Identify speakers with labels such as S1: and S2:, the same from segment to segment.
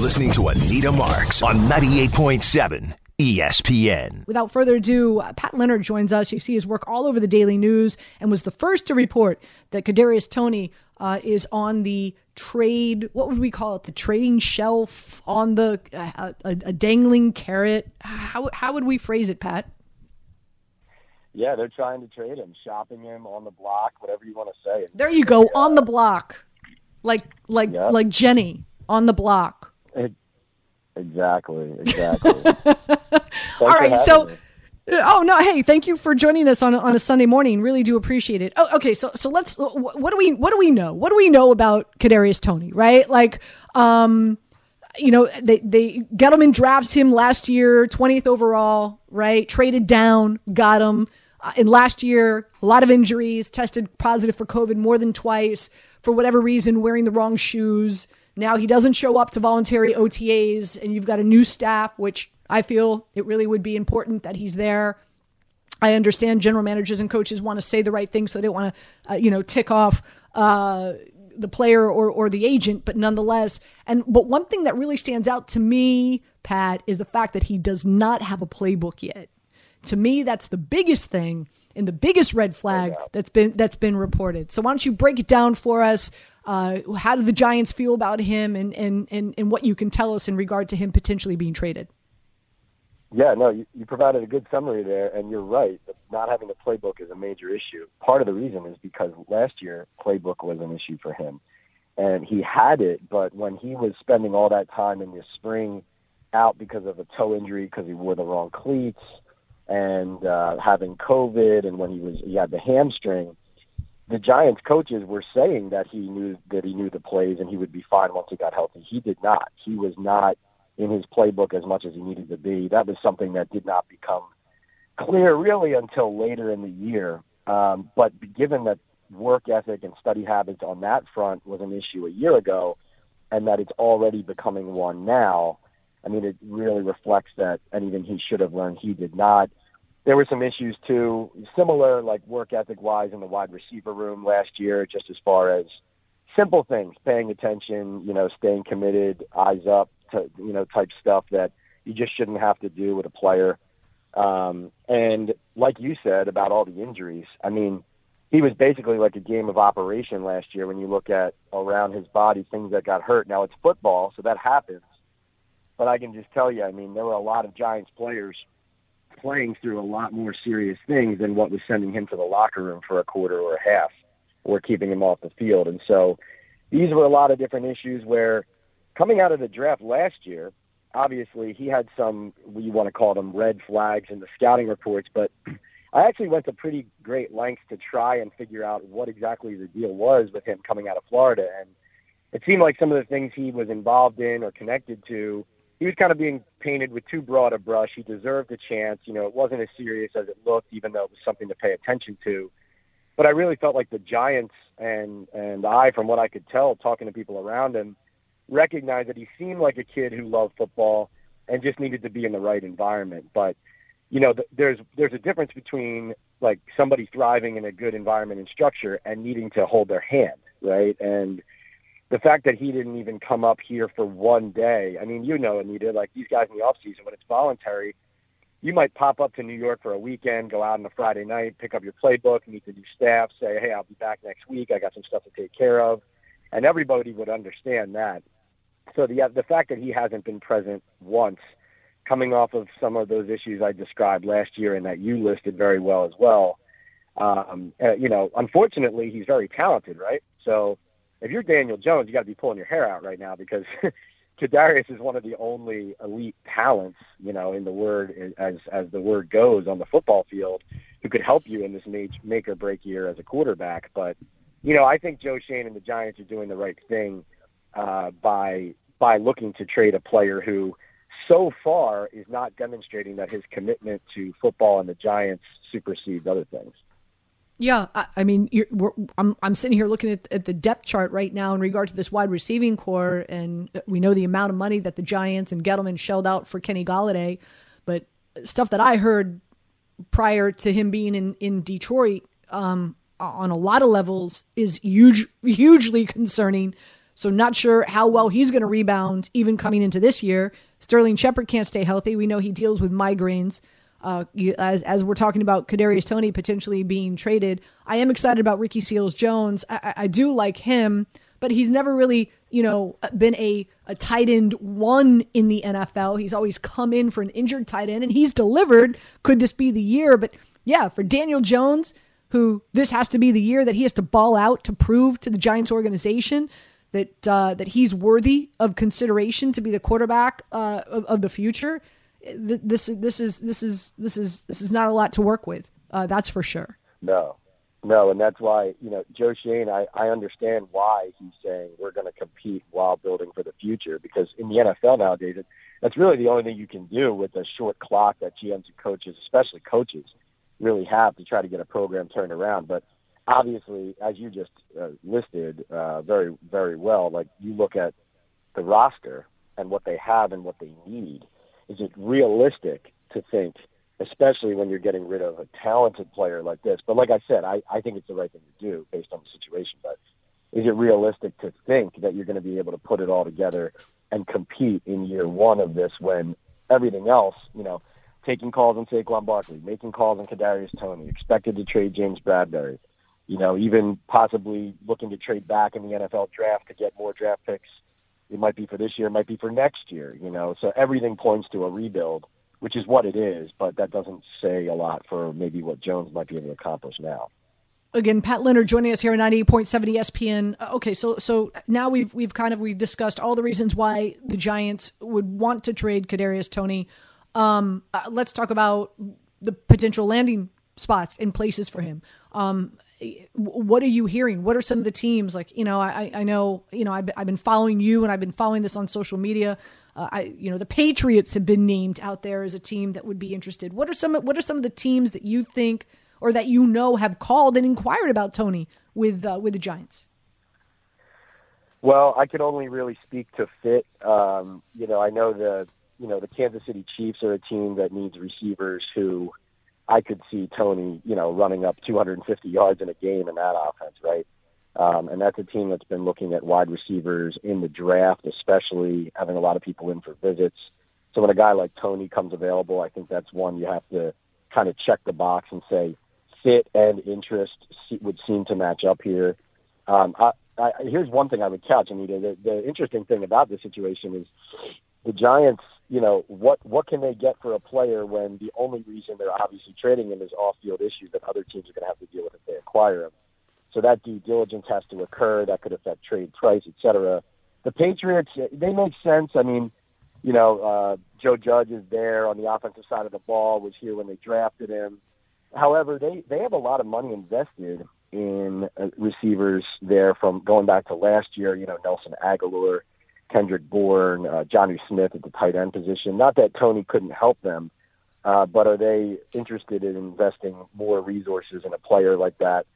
S1: You're listening to Anita Marks on 98.7 ESPN.
S2: Without further ado, uh, Pat Leonard joins us. You see his work all over the Daily News and was the first to report that Kadarius Toney uh, is on the trade. What would we call it? The trading shelf on the uh, a, a dangling carrot. How how would we phrase it, Pat?
S3: Yeah, they're trying to trade him, shopping him on the block, whatever you want to say.
S2: There you go, on the block, like like
S3: Yep.
S2: like Jenny on the block.
S3: It, exactly, exactly.
S2: All right, so. Oh no! Hey, thank you for joining us on a, on a Sunday morning. Really do appreciate it. Oh, okay. So so let's. What do we what do we know? What do we know about Kadarius Toney? Right? Like, um, you know, they they Gettleman drafts him last year, twentieth overall. Right? Traded down, got him. Uh, and last year, a lot of injuries, tested positive for COVID more than twice for whatever reason, wearing the wrong shoes. Now he doesn't show up to voluntary OTAs, and you've got a new staff, which I feel it really would be important that he's there. I understand general managers and coaches want to say the right thing, so they don't want to, uh, you know, tick off uh, the player or or the agent. But nonetheless, and but one thing that really stands out to me, Pat, is the fact that he does not have a playbook yet. To me, that's the biggest thing and the biggest red flag that's been that's been reported. So why don't you break it down for us? Uh, how do the Giants feel about him, and, and and and what you can tell us in regard to him potentially being traded?
S3: Yeah, no, you, you provided a good summary there, and you're right. Not having a playbook is a major issue. Part of the reason is because last year playbook was an issue for him, and he had it, but when he was spending all that time in the spring out because of a toe injury because he wore the wrong cleats and uh, having COVID, and when he was he had the hamstring, the Giants coaches were saying that he knew that he knew the plays and he would be fine once he got healthy. He did not. He was not in his playbook as much as he needed to be. That was something that did not become clear really until later in the year. Um, but given that work ethic and study habits on that front was an issue a year ago, and that it's already becoming one now, I mean, it really reflects that anything he should have learned, he did not. There were some issues too, similar like work ethic wise in the wide receiver room last year, just as far as simple things, paying attention, you know, staying committed, eyes up, to, you know, type stuff that you just shouldn't have to do with a player. Um, and like you said about all the injuries, I mean, he was basically like a game of operation last year when you look at around his body things that got hurt. Now it's football, so that happens. But I can just tell you, I mean, there were a lot of Giants players playing through a lot more serious things than what was sending him to the locker room for a quarter or a half or keeping him off the field. And so these were a lot of different issues where coming out of the draft last year, obviously he had some, you want to call them red flags in the scouting reports, but I actually went to pretty great lengths to try and figure out what exactly the deal was with him coming out of Florida. And it seemed like some of the things he was involved in or connected to, he was kind of being painted with too broad a brush. He deserved a chance. You know, it wasn't as serious as it looked, even though it was something to pay attention to. But I really felt like the Giants and and I, from what I could tell, talking to people around him, recognized that he seemed like a kid who loved football and just needed to be in the right environment. But you know, th- there's there's a difference between like somebody thriving in a good environment and structure and needing to hold their hand, right? And the fact that he didn't even come up here for one day. I mean, you know, Anita, like these guys in the off season when it's voluntary, you might pop up to New York for a weekend, go out on a Friday night, pick up your playbook, meet the new staff, say, "Hey, I'll be back next week. I got some stuff to take care of," and everybody would understand that. So the the fact that he hasn't been present once, coming off of some of those issues I described last year and that you listed very well as well, um, uh, you know, unfortunately, he's very talented, right? So if you're Daniel Jones, you got to be pulling your hair out right now because Kadarius is one of the only elite talents, you know, in the word as as the word goes on the football field, who could help you in this make, make or break year as a quarterback. But you know, I think Joe Schoen and the Giants are doing the right thing uh, by by looking to trade a player who so far is not demonstrating that his commitment to football and the Giants supersedes other things.
S2: Yeah, I, I mean, I'm I'm sitting here looking at, at the depth chart right now in regard to this wide receiving corps, and we know the amount of money that the Giants and Gettleman shelled out for Kenny Golladay, but stuff that I heard prior to him being in in Detroit um, on a lot of levels is huge, hugely concerning. So not sure how well he's going to rebound even coming into this year. Sterling Shepard can't stay healthy. We know he deals with migraines. Uh, as, as we're talking about Kadarius Toney potentially being traded, I am excited about Ricky Seals Jones. I, I do like him, but he's never really, you know, been a, a tight end one in the NFL. He's always come in for an injured tight end, and he's delivered. Could this be the year? But yeah, for Daniel Jones, who this has to be the year that he has to ball out to prove to the Giants organization that uh, that he's worthy of consideration to be the quarterback uh, of, of the future this this is this is this is this is not a lot to work with. Uh, that's for sure.
S3: No, no, and that's why you know Joe Schoen. I I understand why he's saying we're going to compete while building for the future because in the NFL nowadays, that's really the only thing you can do with a short clock that GMs and coaches, especially coaches, really have to try to get a program turned around. But obviously, as you just uh, listed uh, very very well, like you look at the roster and what they have and what they need is it realistic to think, especially when you're getting rid of a talented player like this? But like I said, I, I think it's the right thing to do based on the situation. But is it realistic to think that you're going to be able to put it all together and compete in year one of this when everything else, you know, taking calls on Saquon Barkley, making calls on Kadarius Toney, expected to trade James Bradberry, you know, even possibly looking to trade back in the NFL draft to get more draft picks it might be for this year, it might be for next year, you know. So everything points to a rebuild, which is what it is, but that doesn't say a lot for maybe what Jones might be able to accomplish now.
S2: Again, Pat Leonard joining us here on 98.7 ESPN. Uh, okay, so so now we've we've kind of we've discussed all the reasons why the Giants would want to trade Kadarius Toney. Um, uh, let's talk about the potential landing spots and places for him. Um, what are you hearing? What are some of the teams like? You know, I I know you know I've I've been following you and I've been following this on social media. Uh, I you know the Patriots have been named out there as a team that would be interested. What are some what are some of the teams that you think or that you know have called and inquired about Toney with uh, with the Giants?
S3: Well, I can only really speak to fit. Um, you know, I know the you know the Kansas City Chiefs are a team that needs receivers who I could see Toney, you know, running up 250 yards in a game in that offense, right? Um, and that's a team that's been looking at wide receivers in the draft, especially having a lot of people in for visits. So when a guy like Toney comes available, I think that's one you have to kind of check the box and say fit and interest would seem to match up here. Um, I, I, here's one thing I would catch, Anita. The, the interesting thing about this situation is the Giants you know, what what can they get for a player when the only reason they're obviously trading him is off-field issues that other teams are going to have to deal with if they acquire him. So that due diligence has to occur. That could affect trade price, et cetera. The Patriots, they make sense. I mean, you know, uh, Joe Judge is there on the offensive side of the ball. Was here when they drafted him. However, they they have a lot of money invested in uh, receivers there from going back to last year. You know, Nelson Agholor Kendrick Bourne, uh, Jonnu Smith at the tight end position. Not that Toney couldn't help them, uh, but are they interested in investing more resources in a player like that?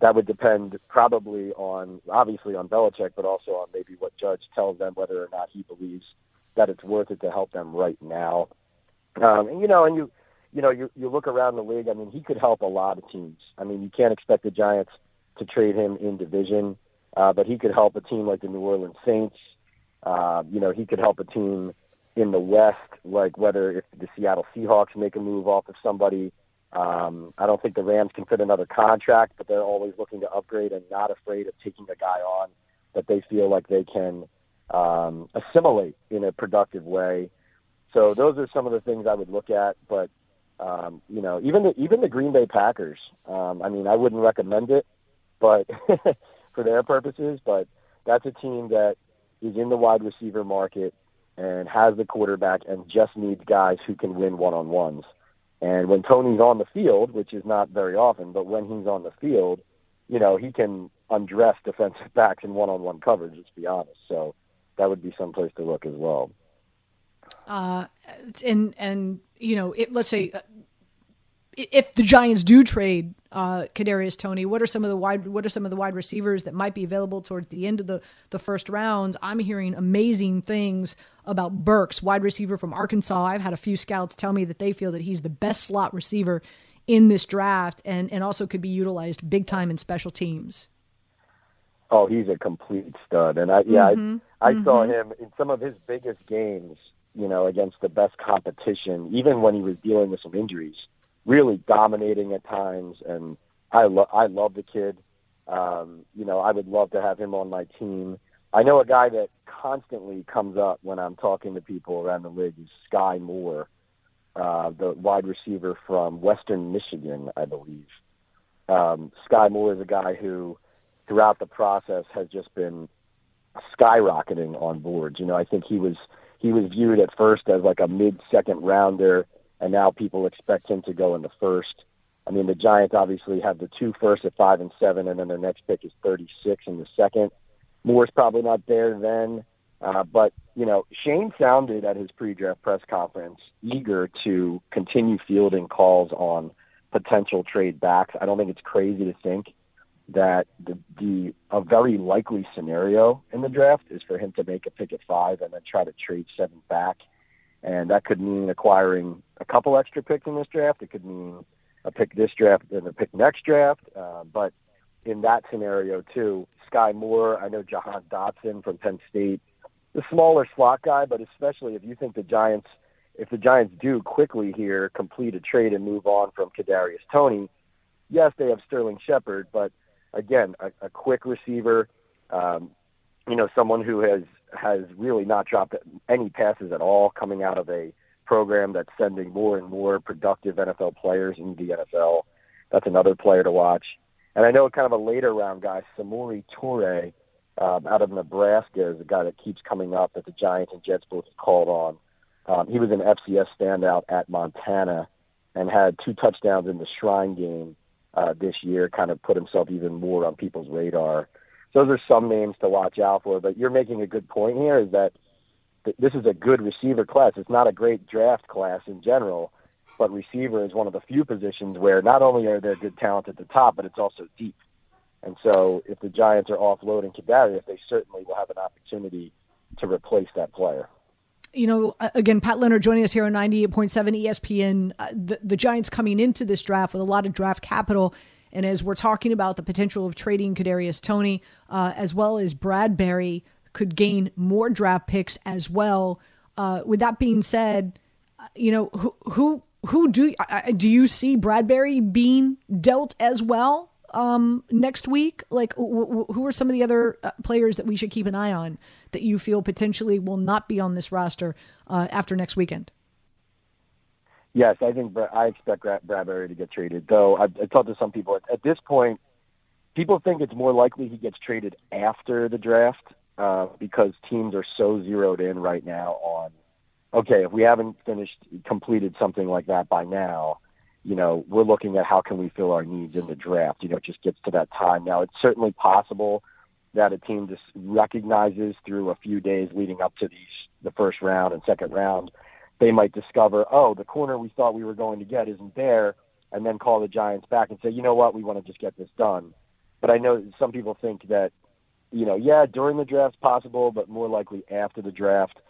S3: That would depend probably on, obviously, on Belichick, but also on maybe what Judge tells them whether or not he believes that it's worth it to help them right now. Um, and you know, and you, you know, you you look around the league. I mean, he could help a lot of teams. I mean, you can't expect the Giants to trade him in division, uh, but he could help a team like the New Orleans Saints. Uh, you know, he could help a team in the West, like whether if the Seattle Seahawks make a move off of somebody. Um, I don't think the Rams can fit another contract, but they're always looking to upgrade and not afraid of taking a guy on that they feel like they can um, assimilate in a productive way. So those are some of the things I would look at. But um, you know, even the even the Green Bay Packers. Um, I mean, I wouldn't recommend it, but for their purposes, but that's a team that is in the wide receiver market and has the quarterback and just needs guys who can win one on ones. And when Toney's on the field, which is not very often, but when he's on the field, you know, he can undress defensive backs in one on one coverage, let's be honest. So that would be some place to look as well.
S2: Uh, and and you know, it, let's say uh, if the Giants do trade uh, Kadarius Toney, what are some of the wide what are some of the wide receivers that might be available towards the end of the the first round? I'm hearing amazing things about Burks, wide receiver from Arkansas. I've had a few scouts tell me that they feel that he's the best slot receiver in this draft, and and also could be utilized big time in special teams.
S3: Oh, he's a complete stud, and I yeah mm-hmm. I, I mm-hmm. saw him in some of his biggest games. You know, against the best competition, even when he was dealing with some injuries really dominating at times, and I love I love the kid. Um, you know, I would love to have him on my team. I know a guy that constantly comes up when I'm talking to people around the league is Skyy Moore, uh, the wide receiver from Western Michigan, I believe. Um, Skyy Moore is a guy who, throughout the process, has just been skyrocketing on boards. You know, I think he was he was viewed at first as like a mid-second rounder and now people expect him to go in the first. I mean, the Giants obviously have the two first at five and seven, and then their next pick is 36 in the second. Moore's probably not there then, uh, but you know, Schoen sounded at his pre-draft press conference eager to continue fielding calls on potential trade backs. I don't think it's crazy to think that the, the a very likely scenario in the draft is for him to make a pick at five and then try to trade seven back and that could mean acquiring a couple extra picks in this draft. It could mean a pick this draft and a pick next draft. Uh, but in that scenario too, Skyy Moore, I know Jahan Dotson from Penn State, the smaller slot guy, but especially if you think the Giants, if the Giants do quickly here complete a trade and move on from Kadarius Toney, yes, they have Sterling Shepard, but again, a, a quick receiver, um, you know, someone who has has really not dropped any passes at all coming out of a program that's sending more and more productive NFL players into the NFL. That's another player to watch. And I know kind of a later round guy, Samori Toure, um, out of Nebraska, is a guy that keeps coming up that the Giants and Jets both called on. Um, he was an FCS standout at Montana and had two touchdowns in the Shrine game uh, this year, kind of put himself even more on people's radar those are some names to watch out for. But you're making a good point here is that th- this is a good receiver class. It's not a great draft class in general, but receiver is one of the few positions where not only are there good talent at the top, but it's also deep. And so if the Giants are offloading Kadarius, they certainly will have an opportunity to replace that player
S2: you know, again, Pat Leonard joining us here on 98.7 ESPN. Uh, the, the Giants coming into this draft with a lot of draft capital and as we're talking about the potential of trading Kadarius Toney, uh, as well as Bradberry could gain more draft picks as well. Uh, with that being said, uh, you know who who who do do you see Bradberry being dealt as well um, next week? Like, who are some of the other uh, players that we should keep an eye on that you feel potentially will not be on this roster uh, after next weekend?
S3: Yes, I think I expect Bradberry to get traded. Though I've, I've talked to some people at, this point, people think it's more likely he gets traded after the draft uh, because teams are so zeroed in right now on okay, if we haven't finished completed something like that by now, you know, we're looking at how can we fill our needs in the draft. You know, it just gets to that time. Now, it's certainly possible that a team just recognizes through a few days leading up to these the first round and second round they might discover, oh, the corner we thought we were going to get isn't there, and then call the Giants back and say, you know what, we want to just get this done. But I know some people think that, you know, yeah, during the draft's possible, but more likely after the draft.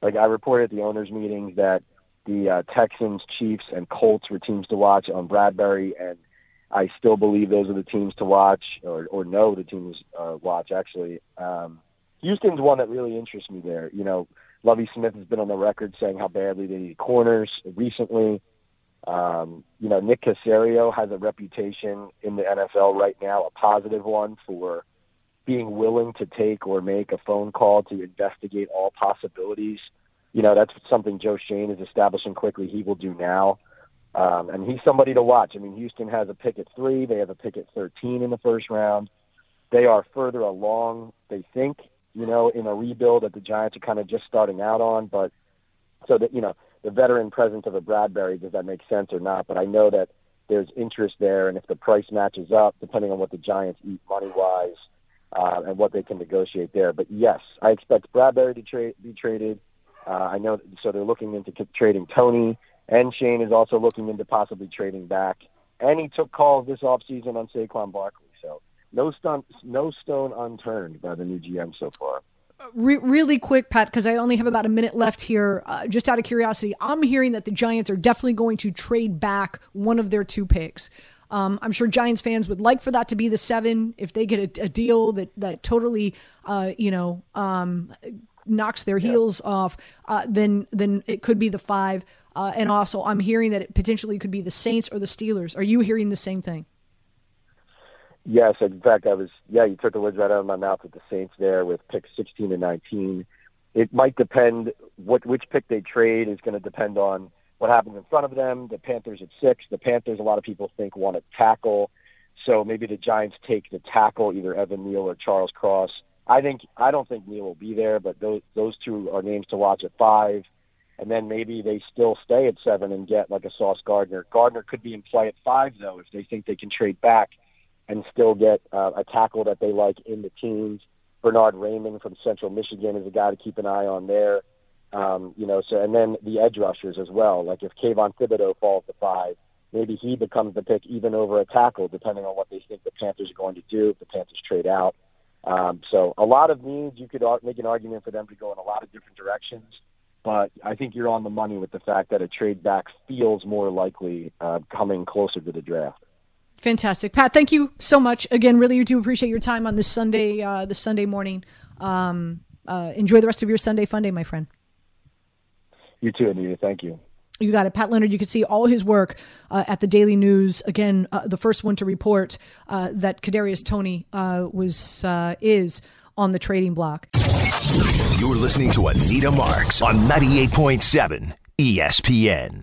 S3: Like I reported at the owners' meetings that the uh, Texans, Chiefs, and Colts were teams to watch on Bradberry, and I still believe those are the teams to watch, or or know the teams uh, watch actually. Um, Houston's one that really interests me there. You know, Lovie Smith has been on the record saying how badly they need corners recently. Um, you know, Nick Caserio has a reputation in the NFL right now, a positive one for being willing to take or make a phone call to investigate all possibilities. You know, that's something Joe Schoen is establishing quickly. He will do now. Um, and he's somebody to watch. I mean, Houston has a pick at three. They have a pick at 13 in the first round. They are further along, they think, you know, in a rebuild that the Giants are kind of just starting out on. But so that, you know, the veteran presence of a Bradberry, does that make sense or not? But I know that there's interest there. And if the price matches up, depending on what the Giants eat money wise, uh, and what they can negotiate there. But yes, I expect Bradberry to tra- be traded. Uh, I know, so they're looking into trading Toney, and Schoen is also looking into possibly trading back. And he took calls this offseason on Saquon Barkley. No stone, no stone unturned by the new GM so far.
S2: Re- really quick, Pat, because I only have about a minute left here. Uh, just out of curiosity, I'm hearing that the Giants are definitely going to trade back one of their two picks. Um, I'm sure Giants fans would like for that to be the seven if they get a, a deal that that totally, uh, you know, um, knocks their heels yeah. off. Uh, then then it could be the five. Uh, and also, I'm hearing that it potentially could be the Saints or the Steelers. Are you hearing the same thing?
S3: Yes, in fact, I was. Yeah, you took the words right out of my mouth with the Saints there with picks 16 and 19. It might depend what which pick they trade is going to depend on what happens in front of them. The Panthers at six. The Panthers, a lot of people think, want to tackle. So maybe the Giants take the tackle, either Evan Neal or Charles Cross. I think I don't think Neal will be there, but those those two are names to watch at five. And then maybe they still stay at seven and get like a Sauce Gardner. Gardner could be in play at five though if they think they can trade back and still get uh, a tackle that they like in the teams. Bernard Raimann from Central Michigan is a guy to keep an eye on there. Um, you know, so and then the edge rushers as well. Like if Kayvon Thibodeaux falls to five, maybe he becomes the pick even over a tackle, depending on what they think the Panthers are going to do if the Panthers trade out. Um, so a lot of needs. You could make an argument for them to go in a lot of different directions, but I think you're on the money with the fact that a trade back feels more likely uh, coming closer to the draft.
S2: Fantastic, Pat. Thank you so much again. Really do appreciate your time on this Sunday, uh, this Sunday morning. Um, uh, enjoy the rest of your Sunday fun day, my friend.
S3: You too, Anita. Thank you.
S2: You got it. Pat Leonard, you can see all his work uh, at the Daily News. Again, uh, the first one to report uh, that Kadarius Toney uh, was uh, is on the trading block.
S1: You're listening to Anita Marks on 98.7 ESPN.